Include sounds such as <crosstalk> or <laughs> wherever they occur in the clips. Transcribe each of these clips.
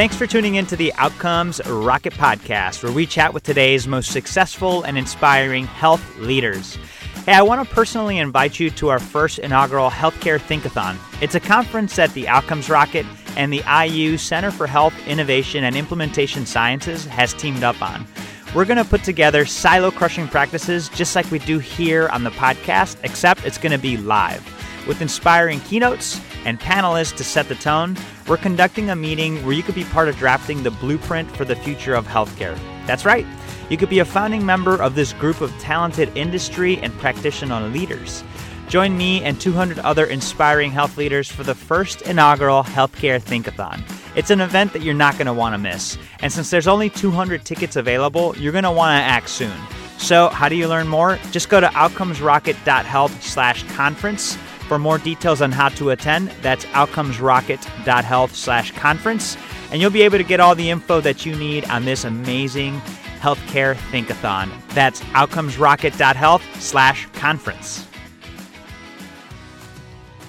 Thanks for tuning in to the Outcomes Rocket Podcast, where we chat with today's most successful and inspiring health leaders. Hey, I want to personally invite you to our first inaugural Healthcare Thinkathon. It's a conference that the Outcomes Rocket and the IU Center for Health Innovation and Implementation Sciences has teamed up on. We're going to put together silo crushing practices just like we do here on the podcast, except it's going to be live. With inspiring keynotes and panelists to set the tone, we're conducting a meeting where you could be part of drafting the blueprint for the future of healthcare. That's right. You could be a founding member of this group of talented industry and practitioner leaders. Join me and 200 other inspiring health leaders for the first inaugural Healthcare Thinkathon. It's an event that you're not going to want to miss. And since there's only 200 tickets available, you're going to want to act soon. So, how do you learn more? Just go to outcomesrocket.health/conference for more details on how to attend. That's outcomesrocket.health/conference, and you'll be able to get all the info that you need on this amazing Healthcare Thinkathon. That's outcomesrocket.health slash conference.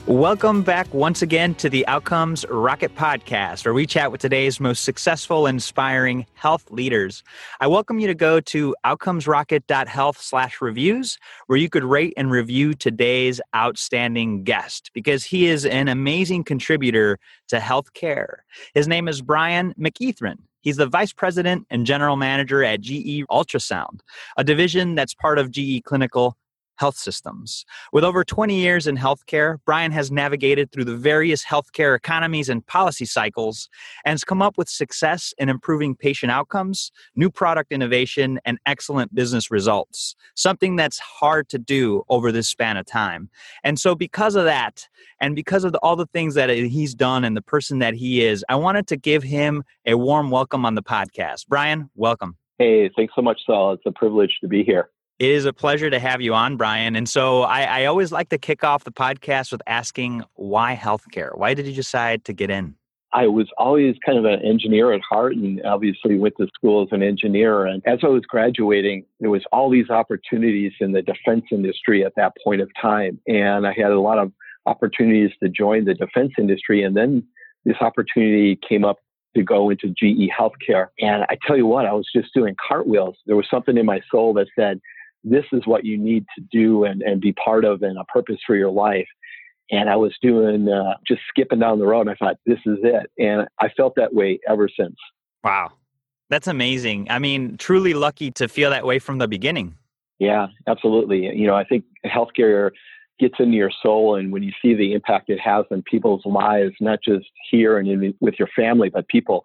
Welcome back once again to the Outcomes Rocket Podcast, where we chat with today's most successful, inspiring health leaders. I welcome you to go to outcomesrocket.health slash reviews, where you could rate and review today's outstanding guest, because he is an amazing contributor to healthcare. His name is Brian McEathron. He's the vice president and general manager at GE Ultrasound, a division that's part of GE Clinical health systems. With over 20 years in healthcare, Brian has navigated through the various healthcare economies and policy cycles and has come up with success in improving patient outcomes, new product innovation, and excellent business results, something that's hard to do over this span of time. And so, because of that, and because of the, all the things that he's done and the person that he is, I wanted to give him a warm welcome on the podcast. Brian, welcome. Hey, thanks so much, Saul. It's a privilege to be here. It is a pleasure to have you on, Brian. And so I, I, always like to kick off the podcast with asking why healthcare? Why did you decide to get in? I was always kind of an engineer at heart and obviously went to school as an engineer. And as I was graduating, there was all these opportunities in the defense industry at that point of time. And I had a lot of opportunities to join the defense industry. And then this opportunity came up to go into GE healthcare. And I tell you what, I was just doing cartwheels. There was something in my soul that said, this is what you need to do and, and be part of and a purpose for your life. And I was doing uh, just skipping down the road. And I thought, this is it. And I felt that way ever since. Wow. That's amazing. I mean, truly lucky to feel that way from the beginning. Yeah, absolutely. You know, I think healthcare gets into your soul. And when you see the impact it has on people's lives, not just here and in, with your family, but people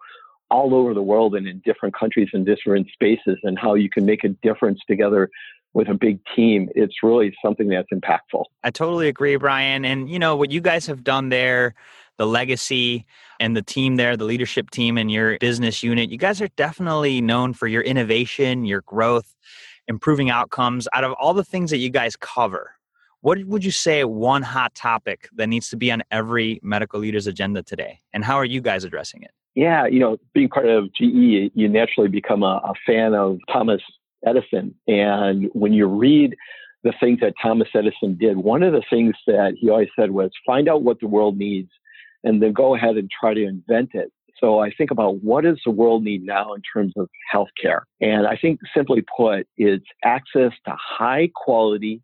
all over the world and in different countries and different spaces, and how you can make a difference together with a big team, it's really something that's impactful. I totally agree, Brian. And you know what you guys have done there, the legacy and the team there, the leadership team and your business unit, you guys are definitely known for your innovation, your growth, improving outcomes. Out of all the things that you guys cover, what would you say one hot topic that needs to be on every medical leader's agenda today? And how are you guys addressing it? Yeah, you know, being part of GE, you naturally become a, a fan of Thomas Edison. And when you read the things that Thomas Edison did, one of the things that he always said was find out what the world needs and then go ahead and try to invent it. So I think about what does the world need now in terms of healthcare? And I think simply put, it's access to high quality,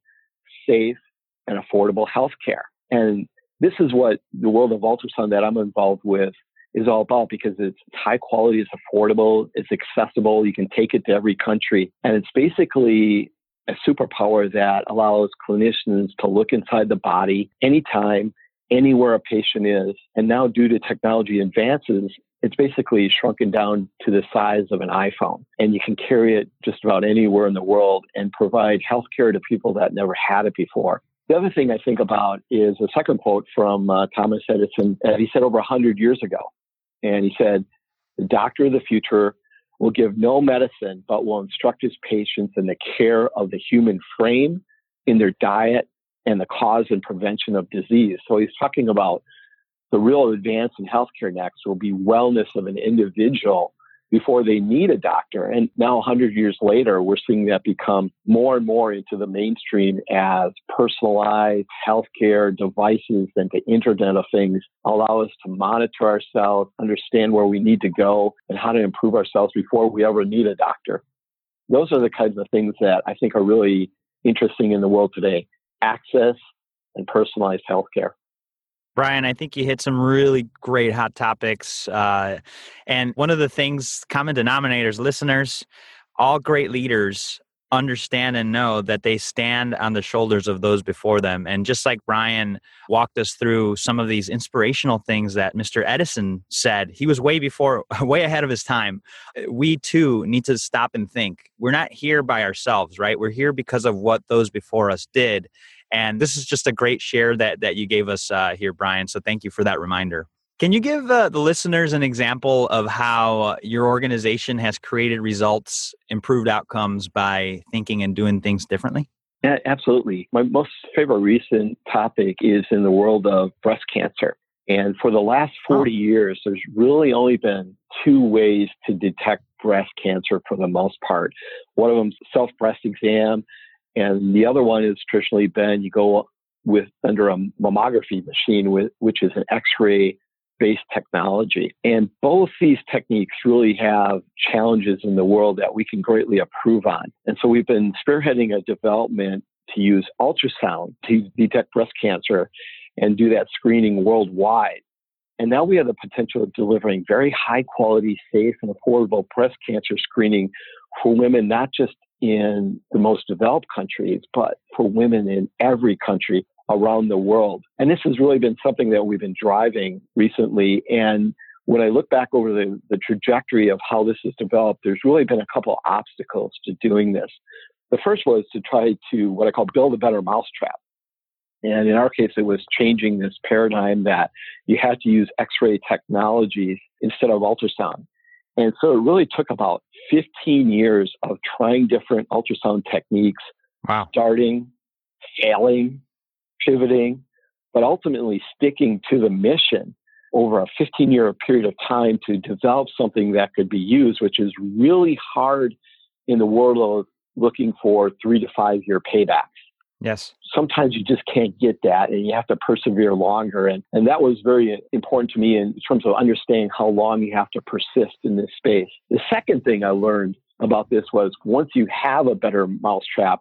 safe, and affordable healthcare. And this is what the world of ultrasound that I'm involved with is all about because it's high quality, it's affordable, it's accessible, you can take it to every country. And it's basically a superpower that allows clinicians to look inside the body anytime, anywhere a patient is. And now, due to technology advances, it's basically shrunken down to the size of an iPhone. And you can carry it just about anywhere in the world and provide healthcare to people that never had it before. The other thing I think about is a second quote from uh, Thomas Edison. Uh, he said over 100 years ago, and he said, the doctor of the future will give no medicine, but will instruct his patients in the care of the human frame, in their diet, and the cause and prevention of disease. So he's talking about the real advance in healthcare next will be wellness of an individual before they need a doctor. And now, 100 years later, we're seeing that become more and more into the mainstream as personalized healthcare devices and the Internet of Things allow us to monitor ourselves, understand where we need to go, and how to improve ourselves before we ever need a doctor. Those are the kinds of things that I think are really interesting in the world today access and personalized healthcare. Brian, I think you hit some really great hot topics. Uh, and one of the things, common denominators, listeners, all great leaders understand and know that they stand on the shoulders of those before them. And just like Brian walked us through some of these inspirational things that Mr. Edison said, he was way before, <laughs> way ahead of his time. We too need to stop and think. We're not here by ourselves, right? We're here because of what those before us did. And this is just a great share that that you gave us uh, here, Brian. So thank you for that reminder. Can you give uh, the listeners an example of how your organization has created results, improved outcomes by thinking and doing things differently? Yeah, absolutely. My most favorite recent topic is in the world of breast cancer. And for the last 40 oh. years, there's really only been two ways to detect breast cancer for the most part. One of them self breast exam, and the other one is traditionally been you go with under a mammography machine, with, which is an X-ray based technology. And both these techniques really have challenges in the world that we can greatly improve on. And so we've been spearheading a development to use ultrasound to detect breast cancer and do that screening worldwide. And now we have the potential of delivering very high quality, safe, and affordable breast cancer screening for women, not just in the most developed countries, but for women in every country around the world. And this has really been something that we've been driving recently. And when I look back over the, the trajectory of how this has developed, there's really been a couple obstacles to doing this. The first was to try to what I call build a better mousetrap. And in our case, it was changing this paradigm that you had to use X ray technologies instead of ultrasound. And so it really took about 15 years of trying different ultrasound techniques, wow. starting, failing, pivoting, but ultimately sticking to the mission over a 15 year period of time to develop something that could be used, which is really hard in the world of looking for three to five year paybacks. Yes. Sometimes you just can't get that and you have to persevere longer. And, and that was very important to me in terms of understanding how long you have to persist in this space. The second thing I learned about this was once you have a better mousetrap,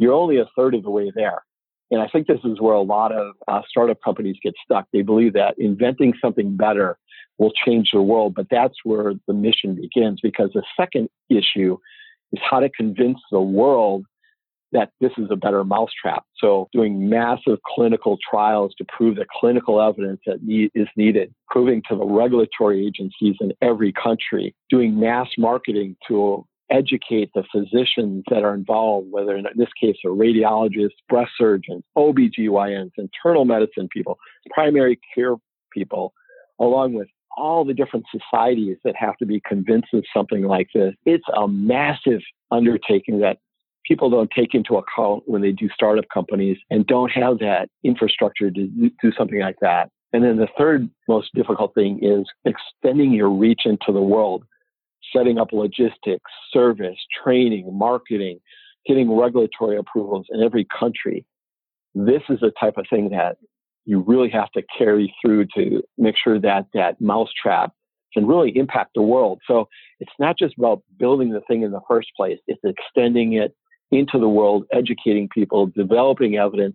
you're only a third of the way there. And I think this is where a lot of uh, startup companies get stuck. They believe that inventing something better will change the world, but that's where the mission begins because the second issue is how to convince the world that this is a better mousetrap. So doing massive clinical trials to prove the clinical evidence that need, is needed, proving to the regulatory agencies in every country, doing mass marketing to educate the physicians that are involved, whether in this case are radiologists, breast surgeons, OBGYNs, internal medicine people, primary care people, along with all the different societies that have to be convinced of something like this. It's a massive undertaking that people don't take into account when they do startup companies and don't have that infrastructure to do something like that. And then the third most difficult thing is extending your reach into the world, setting up logistics, service, training, marketing, getting regulatory approvals in every country. This is the type of thing that you really have to carry through to make sure that that mousetrap can really impact the world. So it's not just about building the thing in the first place, it's extending it, into the world, educating people, developing evidence.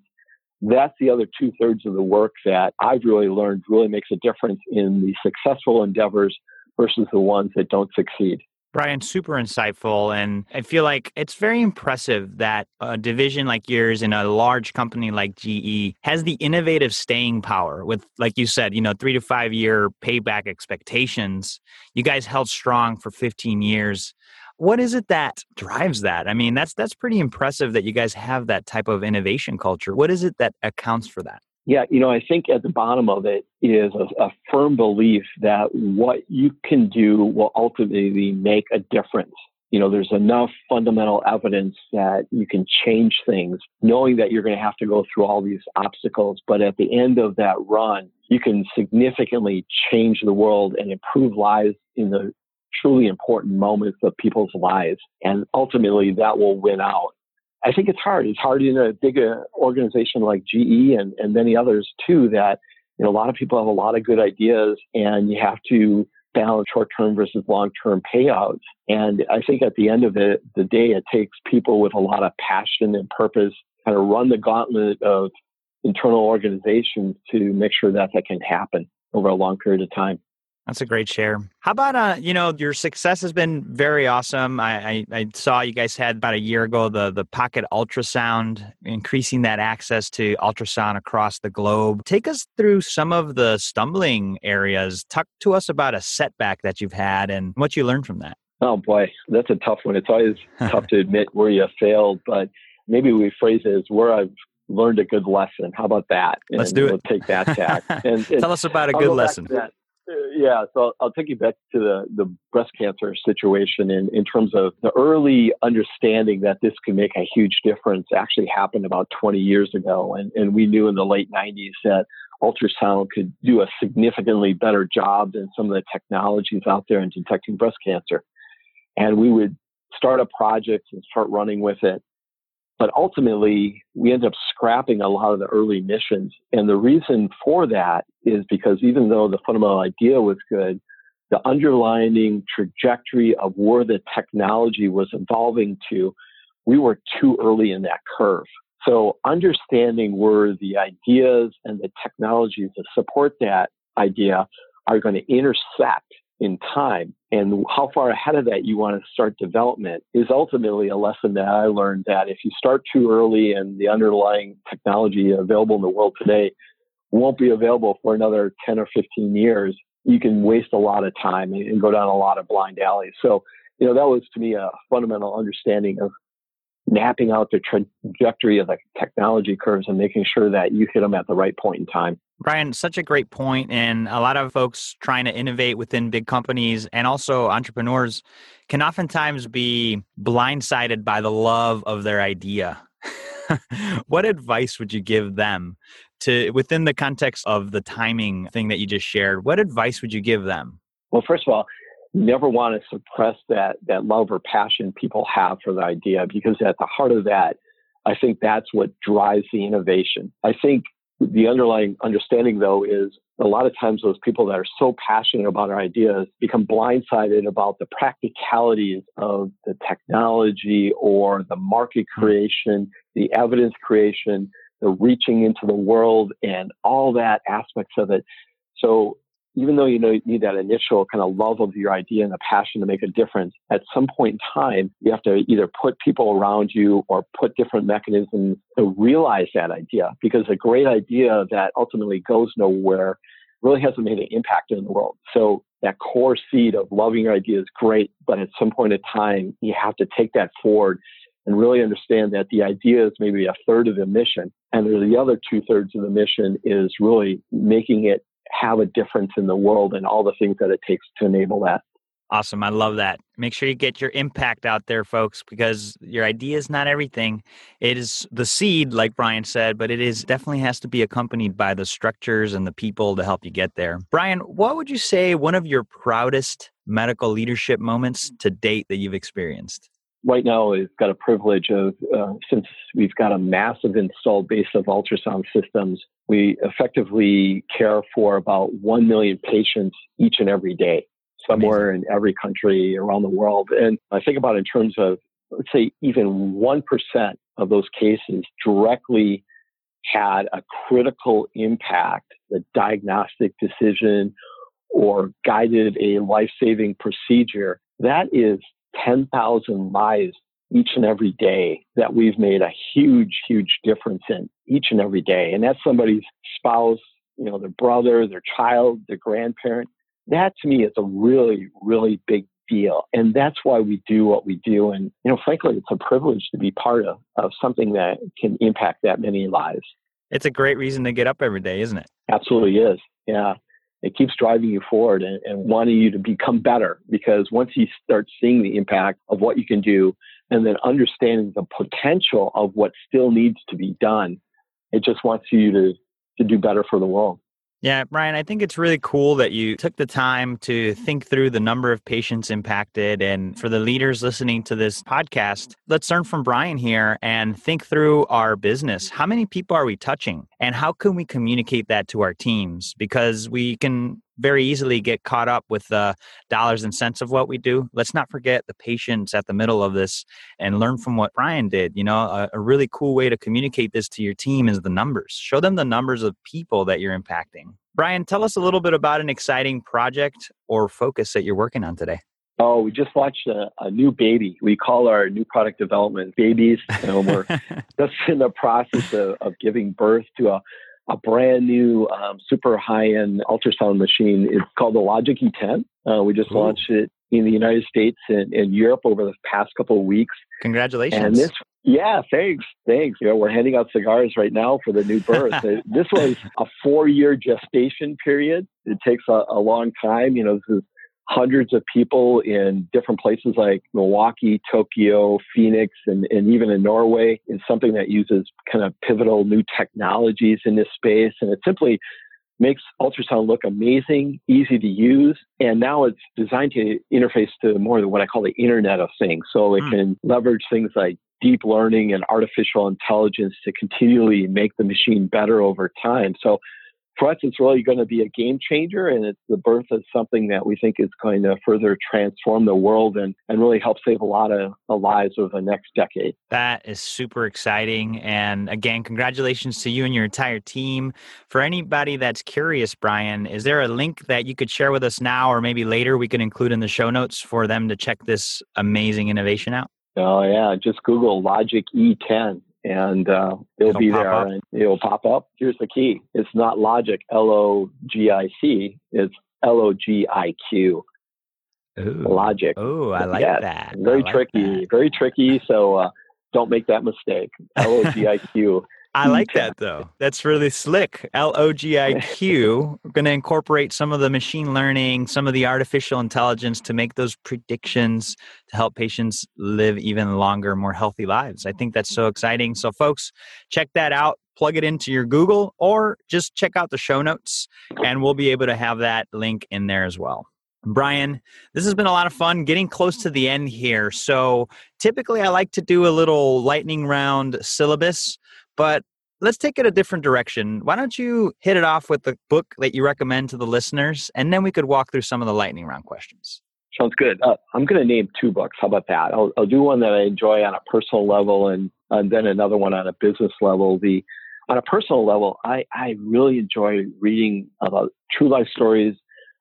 That's the other two thirds of the work that I've really learned really makes a difference in the successful endeavors versus the ones that don't succeed. Brian, super insightful. And I feel like it's very impressive that a division like yours in a large company like GE has the innovative staying power with, like you said, you know, three to five year payback expectations. You guys held strong for 15 years. What is it that drives that? I mean, that's that's pretty impressive that you guys have that type of innovation culture. What is it that accounts for that? Yeah, you know, I think at the bottom of it is a, a firm belief that what you can do will ultimately make a difference you know, there's enough fundamental evidence that you can change things, knowing that you're going to have to go through all these obstacles. But at the end of that run, you can significantly change the world and improve lives in the truly important moments of people's lives. And ultimately that will win out. I think it's hard. It's hard in a big uh, organization like GE and, and many others too that you know, a lot of people have a lot of good ideas and you have to balance short term versus long term payouts. And I think at the end of it, the day, it takes people with a lot of passion and purpose kind of run the gauntlet of internal organizations to make sure that that can happen over a long period of time. That's a great share. How about uh, you know, your success has been very awesome. I, I, I, saw you guys had about a year ago the the pocket ultrasound, increasing that access to ultrasound across the globe. Take us through some of the stumbling areas. Talk to us about a setback that you've had and what you learned from that. Oh boy, that's a tough one. It's always <laughs> tough to admit where you failed, but maybe we phrase it as where I've learned a good lesson. How about that? And Let's do it. We'll take that tack. <laughs> And, and Tell us about a good lesson Uh, yeah, so I'll take you back to the, the breast cancer situation in, in terms of the early understanding that this could make a huge difference actually happened about 20 years ago. And, and we knew in the late 90s that ultrasound could do a significantly better job than some of the technologies out there in detecting breast cancer. And we would start a project and start running with it. But ultimately, we end up scrapping a lot of the early missions. And the reason for that is because even though the fundamental idea was good, the underlying trajectory of where the technology was evolving to, we were too early in that curve. So understanding where the ideas and the technologies to support that idea are going to intersect in time and how far ahead of that you want to start development is ultimately a lesson that I learned that if you start too early and the underlying technology available in the world today won't be available for another 10 or 15 years, you can waste a lot of time and go down a lot of blind alleys. So, you know, that was to me a fundamental understanding of mapping out the trajectory of the technology curves and making sure that you hit them at the right point in time. Brian, such a great point, and a lot of folks trying to innovate within big companies and also entrepreneurs can oftentimes be blindsided by the love of their idea. <laughs> what advice would you give them to within the context of the timing thing that you just shared? What advice would you give them? Well, first of all, never want to suppress that that love or passion people have for the idea because at the heart of that, I think that's what drives the innovation. I think the underlying understanding, though, is a lot of times those people that are so passionate about our ideas become blindsided about the practicalities of the technology or the market hmm. creation, the evidence creation, the reaching into the world, and all that aspects of it. So even though you know you need that initial kind of love of your idea and the passion to make a difference, at some point in time, you have to either put people around you or put different mechanisms to realize that idea. Because a great idea that ultimately goes nowhere really hasn't made an impact in the world. So that core seed of loving your idea is great, but at some point in time, you have to take that forward and really understand that the idea is maybe a third of the mission. And the other two thirds of the mission is really making it have a difference in the world and all the things that it takes to enable that. Awesome. I love that. Make sure you get your impact out there, folks, because your idea is not everything. It is the seed, like Brian said, but it is definitely has to be accompanied by the structures and the people to help you get there. Brian, what would you say one of your proudest medical leadership moments to date that you've experienced? Right now we've got a privilege of uh, since we've got a massive installed base of ultrasound systems we effectively care for about 1 million patients each and every day somewhere Amazing. in every country around the world and i think about in terms of let's say even 1% of those cases directly had a critical impact the diagnostic decision or guided a life-saving procedure that is 10,000 lives each and every day that we've made a huge, huge difference in each and every day. And that's somebody's spouse, you know, their brother, their child, their grandparent. That to me is a really, really big deal. And that's why we do what we do. And, you know, frankly, it's a privilege to be part of, of something that can impact that many lives. It's a great reason to get up every day, isn't it? Absolutely is. Yeah it keeps driving you forward and, and, wanting you to become better because once you start seeing the impact of what you can do and then understanding the potential of what still needs to be done, it just wants you to, to do better for the world. Yeah, Brian, I think it's really cool that you took the time to think through the number of patients impacted. And for the leaders listening to this podcast, let's learn from Brian here and think through our business. How many people are we touching? And how can we communicate that to our teams? Because we can very easily get caught up with the dollars and cents of what we do. Let's not forget the patients at the middle of this and learn from what Brian did. You know, a, a, really cool way to communicate this to your team is the numbers. Show them the numbers of people that you're impacting. Brian, tell us a little bit about an exciting project or focus that you're working on today. Oh, we just launched a, a, new baby. We call our new product development babies. And we're <laughs> just in the process of, of giving birth to a a brand new um, super high end ultrasound machine. It's called the Logiq E10. Uh, we just Ooh. launched it in the United States and, and Europe over the past couple of weeks. Congratulations. And this, yeah, thanks. Thanks. You know, we're handing out cigars right now for the new birth. <laughs> this was a four year gestation period. It takes a, a long time. You know, this is hundreds of people in different places like Milwaukee, Tokyo, Phoenix, and, and even in Norway is something that uses kind of pivotal new technologies in this space. And it simply makes ultrasound look amazing, easy to use. And now it's designed to interface to more than what I call the Internet of Things. So it mm. can leverage things like deep learning and artificial intelligence to continually make the machine better over time. So for us, it's really going to be a game changer, and it's the birth of something that we think is going to further transform the world and, and really help save a lot of lives over the next decade. That is super exciting. And again, congratulations to you and your entire team. For anybody that's curious, Brian, is there a link that you could share with us now or maybe later we can include in the show notes for them to check this amazing innovation out? Oh, yeah. Just Google Logiq E10 and uh, it'll, it'll, be there up. and it'll pop up. Here's the key: it's not logic, L O G I C. It's L O G I Q. Logic. Oh, I like yes, that. Very like tricky. That. Very tricky. So uh, don't make that mistake. <laughs> L O G I Q. I hmm. like that though. That's really slick. L O G I Q. We're going to incorporate some of the machine learning, some of the artificial intelligence to make those predictions to help patients live even longer, more healthy lives. I think that's so exciting. So, folks, check that out. Plug it into your Google or just check out the show notes, and we'll be able to have that link in there as well. Brian, this has been a lot of fun getting close to the end here. So, typically, I like to do a little lightning round syllabus but let's take it a different direction. Why don't you hit it off with the book that you recommend to the listeners, and then we could walk through some of the lightning round questions. Sounds good. Uh, I'm going to name two books. How about that? I'll, I'll, do one that I enjoy on a personal level, and, and then another one on a business level. The on a personal level, I, I really enjoy reading about true life stories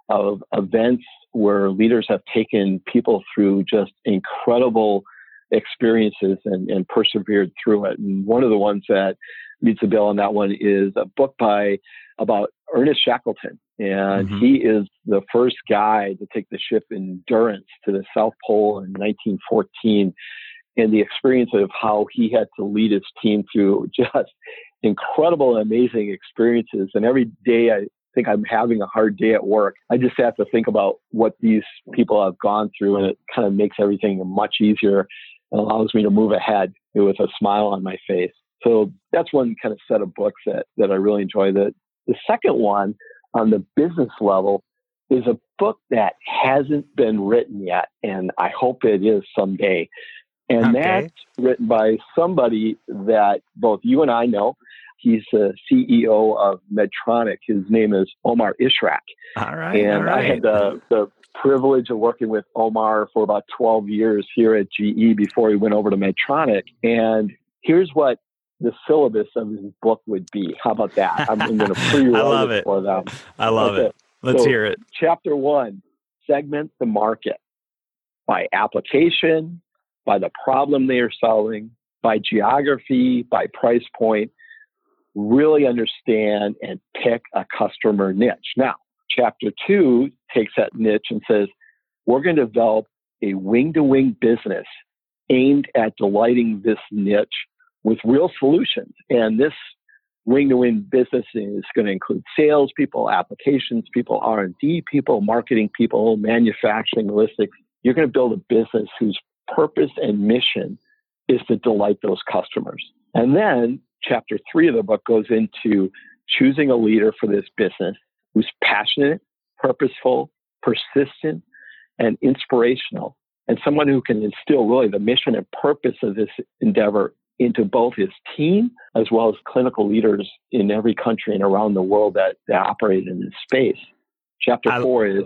of events where leaders have taken people through just incredible experiences and, and persevered through it. And one of the ones that meets the bill on that one is a book by about Ernest Shackleton. And mm-hmm. he is the first guy to take the ship Endurance to the South Pole in 1914. And the experience of how he had to lead his team through <laughs> just incredible, amazing experiences. And every day I think I'm having a hard day at work, I just have to think about what these people have gone through, and it kind of makes everything much easier and allows me to move ahead with a smile on my face. So that's one kind of set of books that, that I really enjoy. The, the second one on the business level is a book that hasn't been written yet, and I hope it is someday. And okay. that's written by somebody that both you and I know. He's the CEO of Medtronic. His name is Omar Ishrak. All right. And all right. I had the, the privilege of working with Omar for about 12 years here at GE before he went over to Medtronic. And here's what the syllabus of his book would be. How about that? I'm, I'm going to pre-roll it, it for them. I love okay. it. Let's so, hear it. Chapter one: segment the market by application, by the problem they are solving, by geography, by price point. Really understand and pick a customer niche. Now, chapter two takes that niche and says, we're going to develop a wing to wing business aimed at delighting this niche with real solutions. And this wing to wing business is going to include sales people, applications people, R&D people, marketing people, manufacturing, logistics. You're going to build a business whose purpose and mission is to delight those customers. And then chapter three of the book goes into choosing a leader for this business who's passionate, purposeful, persistent, and inspirational, and someone who can instill really the mission and purpose of this endeavor into both his team as well as clinical leaders in every country and around the world that, that operate in this space. Chapter I, four is.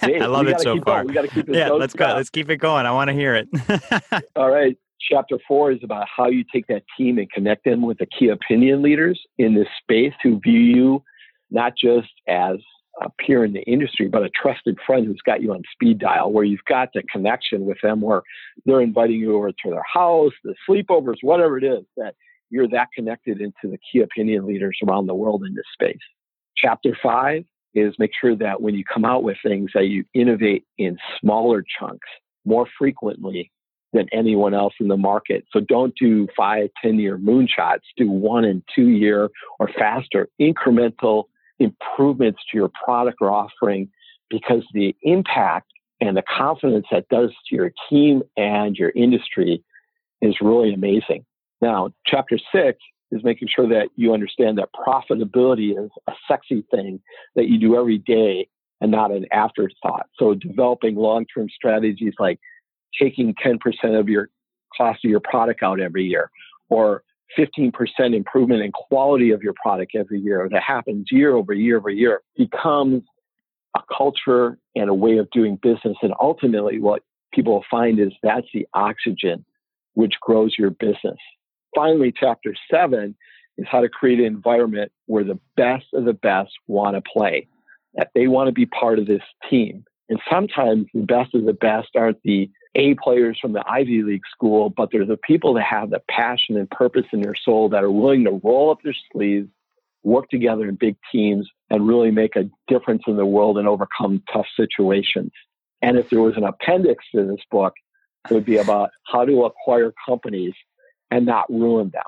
Hey, <laughs> I love it so far. Going. We got to keep it. Yeah, let's go. Let's keep it going. I want to hear it. <laughs> All right. Chapter four is about how you take that team and connect them with the key opinion leaders in this space who view you not just as a peer in the industry, but a trusted friend who's got you on speed dial, where you've got the connection with them, where they're inviting you over to their house, the sleepovers, whatever it is, that you're that connected into the key opinion leaders around the world in this space. Chapter five is make sure that when you come out with things that you innovate in smaller chunks more frequently than anyone else in the market. So don't do five, 10 year moonshots. Do one and two year or faster incremental improvements to your product or offering because the impact and the confidence that does to your team and your industry is really amazing. Now, chapter six is making sure that you understand that profitability is a sexy thing that you do every day and not an afterthought. So developing long-term strategies like taking 10% of your cost of your product out every year or 15% improvement in quality of your product every year that happens year over year over year becomes a culture and a way of doing business. And ultimately, what people will find is that's the oxygen which grows your business. Finally, chapter seven is how to create an environment where the best of the best want to play, that they want to be part of this team. And sometimes the best of the best aren't the a players from the Ivy League school, but they're the people that have the passion and purpose in their soul that are willing to roll up their sleeves, work together in big teams, and really make a difference in the world and overcome tough situations. And if there was an appendix to this book, it would be about how to acquire companies and not ruin them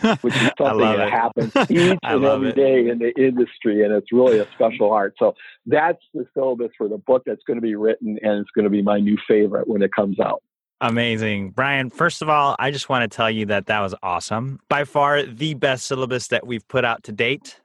<laughs> which is something that it. happens <laughs> each and every it. day in the industry, and it's really a special art. So that's the syllabus for the book that's going to be written, and it's going to be my new favorite when it comes out. Amazing. Brian, first of all, I just want to tell you that that was awesome. By far the best syllabus that we've put out to date.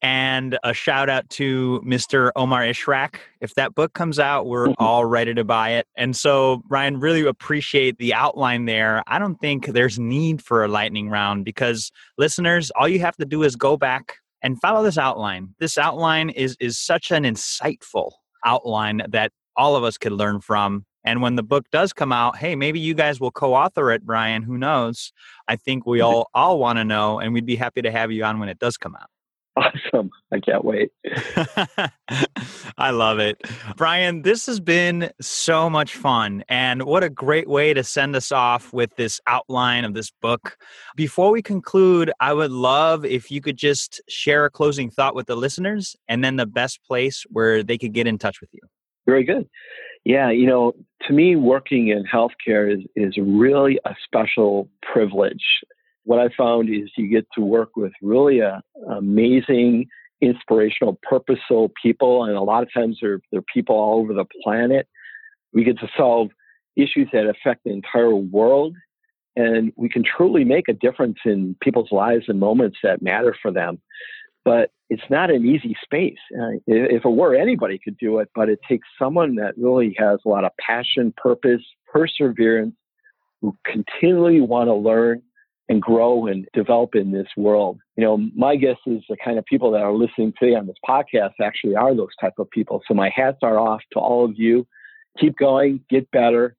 And a shout out to Mr. Omar Ishrak. If that book comes out, we're mm-hmm. all ready to buy it. And so, Ryan, really appreciate the outline there. I don't think there's need for a lightning round because listeners, all you have to do is go back and follow this outline. This outline is is such an insightful outline that all of us could learn from. And when the book does come out, hey, maybe you guys will co-author it, Brian. Who knows? I think we mm-hmm. all all want to know, and we'd be happy to have you on when it does come out. Awesome. I can't wait. <laughs> I love it. Brian, this has been so much fun. And what a great way to send us off with this outline of this book. Before we conclude, I would love if you could just share a closing thought with the listeners and then the best place where they could get in touch with you. Very good. Yeah, you know, to me, working in healthcare is, is really a special privilege what I found is you get to work with really a, uh, amazing, inspirational, purposeful people, and a lot of times they're they're people all over the planet. We get to solve issues that affect the entire world, and we can truly make a difference in people's lives and moments that matter for them. But it's not an easy space. Uh, if it were, anybody could do it, but it takes someone that really has a lot of passion, purpose, perseverance, who continually want to learn and grow and develop in this world. You know, my guess is the kind of people that are listening today on this podcast actually are those type of people. So my hats are off to all of you. Keep going, get better.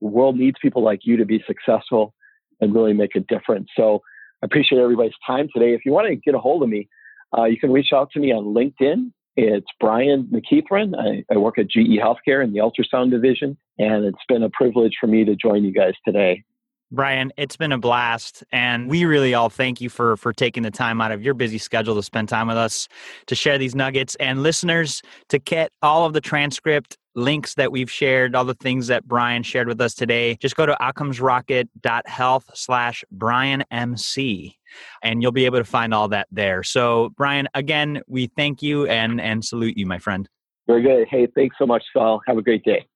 The world needs people like you to be successful and really make a difference. So I appreciate everybody's time today. If you want to get a hold of me, uh, you can reach out to me on LinkedIn. It's Brian McEathron. I, I work at GE Healthcare in the ultrasound division, and it's been a privilege for me to join you guys today. Brian, it's been a blast, and we really all thank you for for taking the time out of your busy schedule to spend time with us to share these nuggets. And listeners, to get all of the transcript links that we've shared, all the things that Brian shared with us today, just go to outcomesrocket.health slash Brian MC, and you'll be able to find all that there. So, Brian, again, we thank you and and salute you, my friend. Very good. Hey, thanks so much, Saul. Have a great day.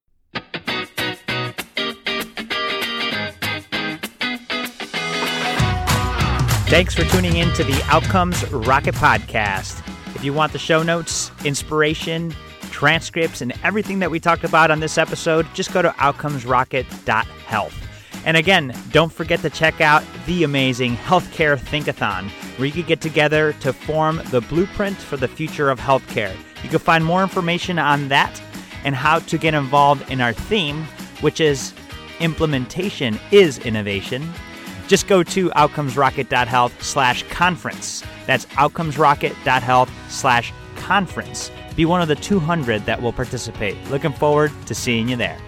Thanks for tuning in to the Outcomes Rocket Podcast. If you want the show notes, inspiration, transcripts, and everything that we talked about on this episode, just go to outcomesrocket.health. And again, don't forget to check out the amazing Healthcare Thinkathon, where you can get together to form the blueprint for the future of healthcare. You can find more information on that and how to get involved in our theme, which is implementation is innovation just go to outcomesrocket.health slash conference. That's outcomesrocket.health slash conference. Be one of the 200 that will participate. Looking forward to seeing you there.